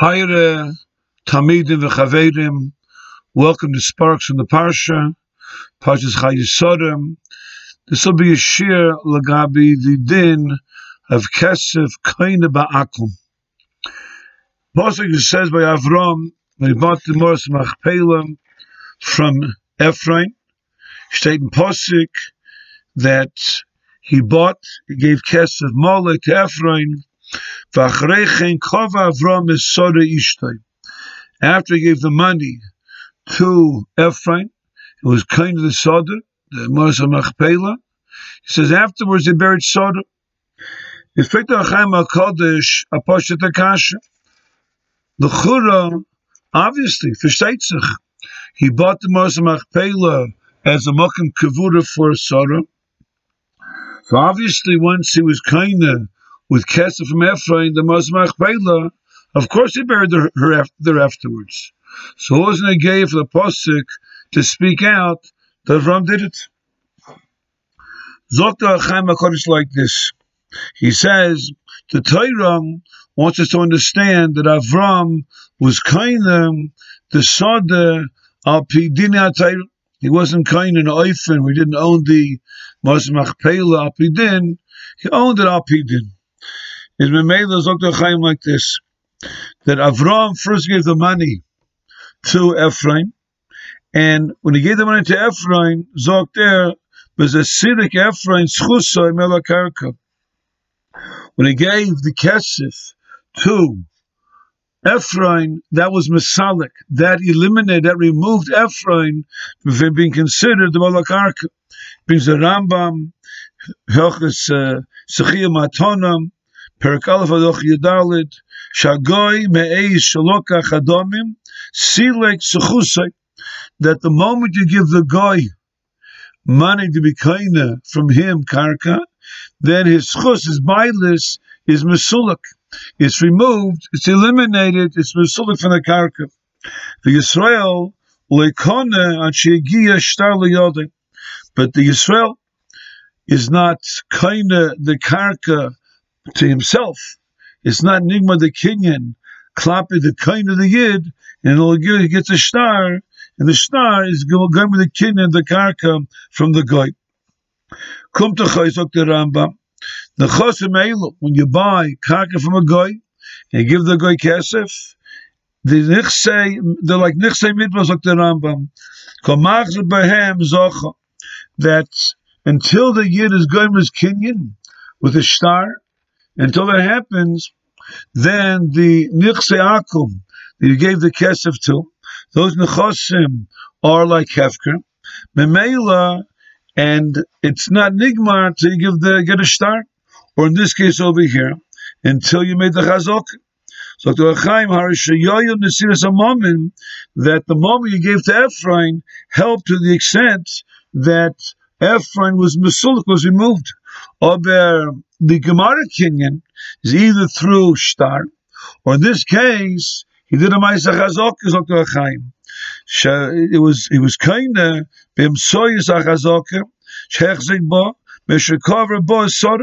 Hayre Tamidim v'Chavedim. Welcome to Sparks from the Parsha, Parshas Chayisodim. This will be a shir lagabi the din of Kesef Kaina Ba'akum. Pasuk says by Avram, they bought the Mos Machpelah from Efron. State in Pasuk that he bought, he gave Kesef Molech to Efron after he gave the money to Efron, it was kind of the Soda, the Moshe Machpelah. He says afterwards he buried Soda. It's Peter Chaim HaKodesh, Aposhet Akasha. The Chura, obviously, versteht sich. He bought the Moshe Machpelah as a Mokim Kavura for Soda. So obviously once he was kind of with Kesef from Efron, the Mazmach Bela, of course he buried her, her there afterwards. So it wasn't a gay for the Pasuk to speak out that Avram did it. Zokta Chaim HaKodesh like this. He says, the Torah wants us to understand that Avram was kind the Sada al Pidin He wasn't kind in Oifen. We didn't own the Mazmach Pela al. He owned it al is Memela Dr. Chaim like this that Avram first gave the money to Efron, and when he gave the money to Efron, Zok there was a Siddiq Efron Schusa Melakarka. When he gave the Kesef to Efron, that was Masalik. That eliminated, that removed Efron from being considered the Malakarka. Brings the Rambam, Hilchas uh, Sechiyah Matonam, Aleph Adoch Yedalit, Shagoy Me'ez Shalokach Adomim, Silek Sechusay, that the moment you give the guy money to be kaina from him, karka, then his chus, his bailis, is mesulak. It's removed, it's eliminated, it's mesulak from the karka. The Yisrael, lekone an shtar. But the Yisrael is not kaina the karka to himself. It's not Nigma the Kinyan, Klapi the kind of the Yid, and he gets a star, and the star is going with the Kinyan, the Karka from the Goy. Come to Chayzok the Rambam. The Chosim when you buy Karka from a Goy, and give the Goy Kesef, the Nichsei, they're like Nichsei Midvas like the Rambam. Komachz Behem Zocha, that until the Yid is going with Kinyan, with a star, until that happens, then the Nichse Akum that you gave the Kesef to, those Nechosim are like Hefker. Memela, and it's not Nigmar to give the get a star, or in this case over here, until you made the Chazok. So to Achaim Harishayoyim Nesiris that the moment you gave to Efron helped to the extent that Efron was Mesulik, was removed. Ober the Gemara Kinyan is either through Shtar, or in this case, he did a Maisa Chazok, Dr. Chaim. It was, it was kind of, Bim Soyis HaChazok, Shechzik Bo, Meshikover Bo Sor,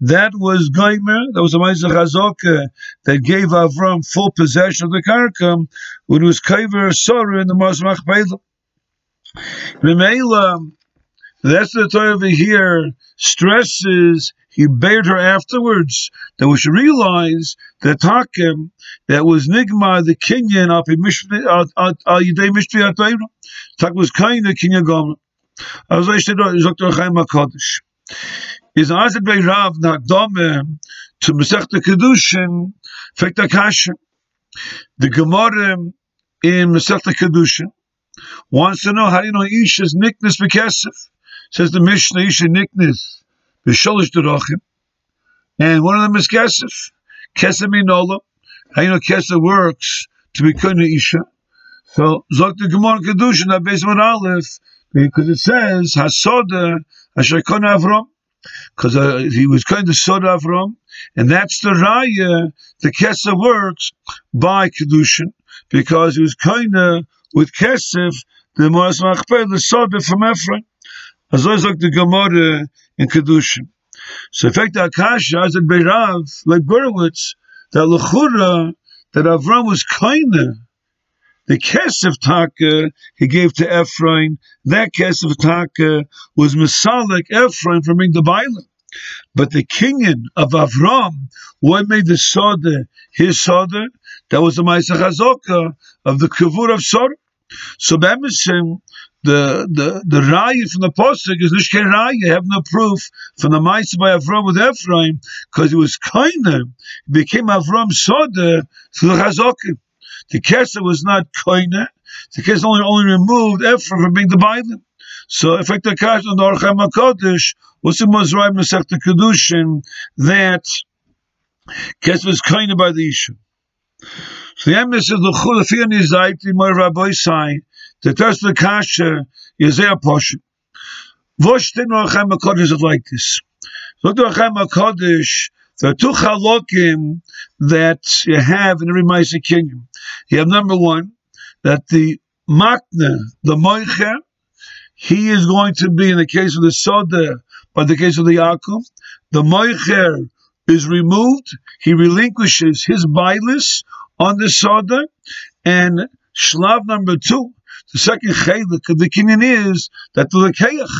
that was Gaimer, that was a Maisa Chazok uh, that gave Avram full possession of the Karkam, when it was Kaiver Sor in the Mosmach. Remela, that's the Torah over here stresses he buried her afterwards. That we should realize that Takim, that was Nigma, the Kinyan, al Yidei Mishpi Atayra. Tak was kind of Kenya Goma. As I said, uh, Dr. Chaim HaKadosh. Is Isaac Bey Rav Nagdome to Masech the Kedushin, Fekta Kasha. The Gemara in Masech the Kedushin wants to know how do you know Isha's nickness for Kesef. Says the Mishnah, Isha nickness B'sholish derachim, and one of them is kesef. Kesef minola. How you know kesef works to be kuna isha? So zok the Gemara kedushin on aleph because it says hasoda asher kona Avram because uh, he was kind of soda Avram, and that's the raya. The kesef works by kedushin because he was kind of with kesef the Moas Machpeh the soda from Efron. As always, like the Gemara in Kedushin. So, in fact, Akasha, as in Beirav, like Berowitz, that Lechura, that Avram was kinder. The Kesef Taka he gave to Efron. That Kesef Taka was Masalik Efron from being the Bailam. But the kinyan of Avram, what made the Soda his Soda? That was the Maisa of the Kavur of Sor. So Bemishim, the the the raya from the posuk is nishke raya. You have no proof from the Maisa by Avram with Efron because he was kinder. He became Avram Soda through the Chazokim. The Kesser was not kinder. The Kesser only only removed Efron from being the Bailim. So, if I take on the Orchem HaKodesh, the most right Masech the Kedushin that Kesser was kinder by the issue. So the emes is the chul ani zayti moy rabbi sai the test the kasha is a portion. Vosh den Orchem HaKodesh is like this. So the Orchem HaKodesh there are two chalokim that you have in every Maisa kingdom. You have number one, that the makna, the moicher, he is going to be in the case of the soda, but the case of the yakum, the moicher is removed, he relinquishes his bilis on the soda, and shlav number two, the second chalik of the kinyan is that the lekeach,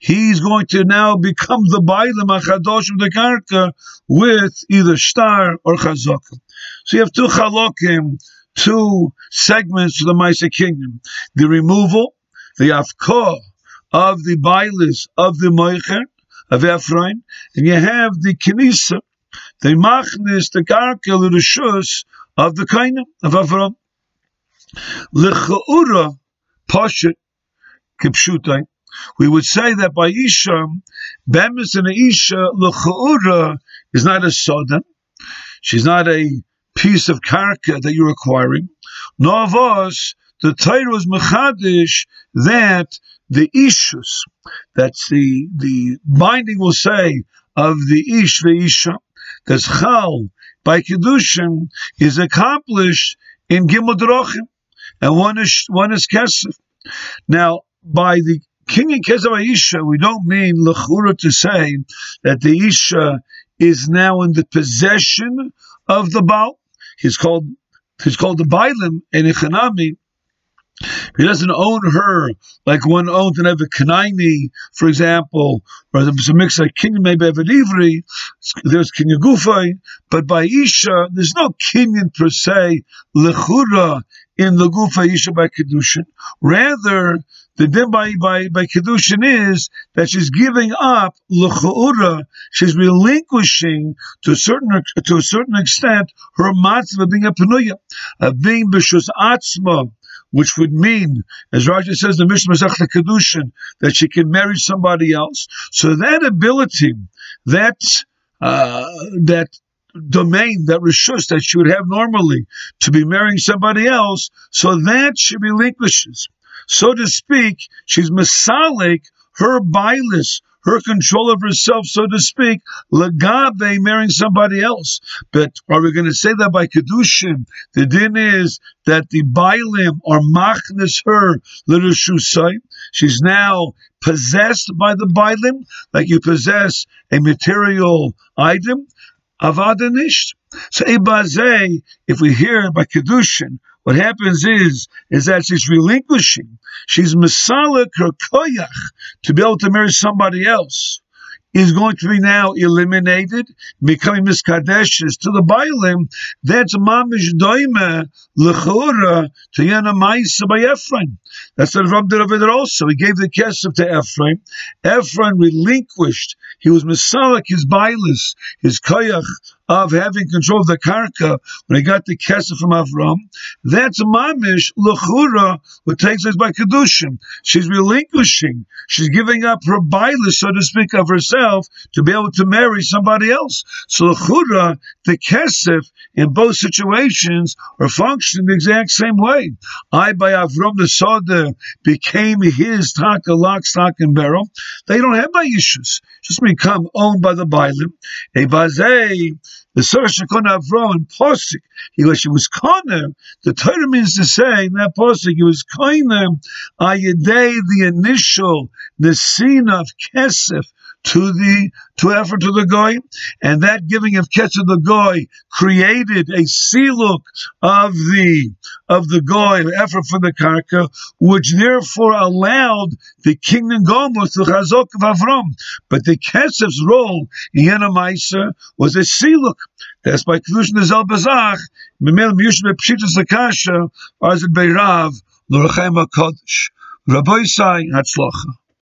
he's going to now become the Bailam HaChadosh of the Karka with either star or Chazokim. So you have two Chalokim, two segments of the Maisa kingdom. The removal, the Afko of the Bailis of the Moicher, of Efron, and you have the Kenisa, the Machnis, the Karka, the Rishus of the Kainam, of Efron. L'cha'ura, Poshet, Kipshutai, we would say that by Isha, Bemis and Isha, L'cha'ura is not a soda. She's not a piece of karka that you're acquiring. Nor us, the Torah is mechadish that the ishus, that's the, the binding will say of the ish, the isha, because chal, by kedushin, is accomplished in gimel and one is, one is kesef. Now, by the King and Kezav Isha, we don't mean lechura to say that the Isha is now in the possession of the Baal. He's called he's called the Bailim in Echanami. He doesn't own her like one owns an Kanaini, for example, or there's a mix like Kinyan, maybe Ivri, there's Kinyan Gufay, but by Isha, there's no Kinyan per se, Lechura in the Gufa Isha by Kedushin. Rather, the din by, by, by Kedushin is that she's giving up l'cha'ura, she's relinquishing to a certain to a certain extent her matzah of being a penuya, of being b'shus atzma, which would mean, as Rashi says, the Mishnah Masech Kedushin, that she can marry somebody else. So that ability, that uh, that domain, that rishus that she would have normally to be marrying somebody else, so that she relinquishes so to speak, she's masalik, her bilis, her control of herself, so to speak, lagabe, marrying somebody else. But are we going to say that by kedushin? The din is that the bailim are machnes her little shusai. She's now possessed by the bailim, like you possess a material item. Avadanisht. So if we hear by kedushin, what happens is, is that she's relinquishing. She's masalik her koyach to be able to marry somebody else is going to be now eliminated, becoming miskadeshes to the Bailim, that's mamish doime lechura to yana ma'isa by Efron. That's what over there also. He gave the kesef to Efron. Ephraim relinquished. He was misalik his bailis, his koyach of having control of the karka when he got the kesef from Avram. That's mamish lechura, what takes place by kedushin. She's relinquishing. She's giving up her bailis, so to speak, of herself to be able to marry somebody else. So lechura, the kesef in both situations are functioning the exact same way. I by Avram the Soda became his taka lock, stock, and barrel. They don't have my issues. Just become owned by the Bailim. A vazei the Surah Shekon Avro in Posik, he was, she was Kona. The Torah means to say in that Posik, he was Kona Ayadei, the initial Nesina of Kesef to the to effort to the goy, and that giving of ketz to the goy created a siluk of the of the goy effort for the karka, which therefore allowed the kingdom gomos to chazok of Avram. But the ketzev's role in Yenamaisa was a siluk. That's by conclusion of Zelbazach, Memel Miyush Pshitas Lakasha, Azad Beirav, Lorachem HaKodesh. Rabbi Sai Hatzlacha.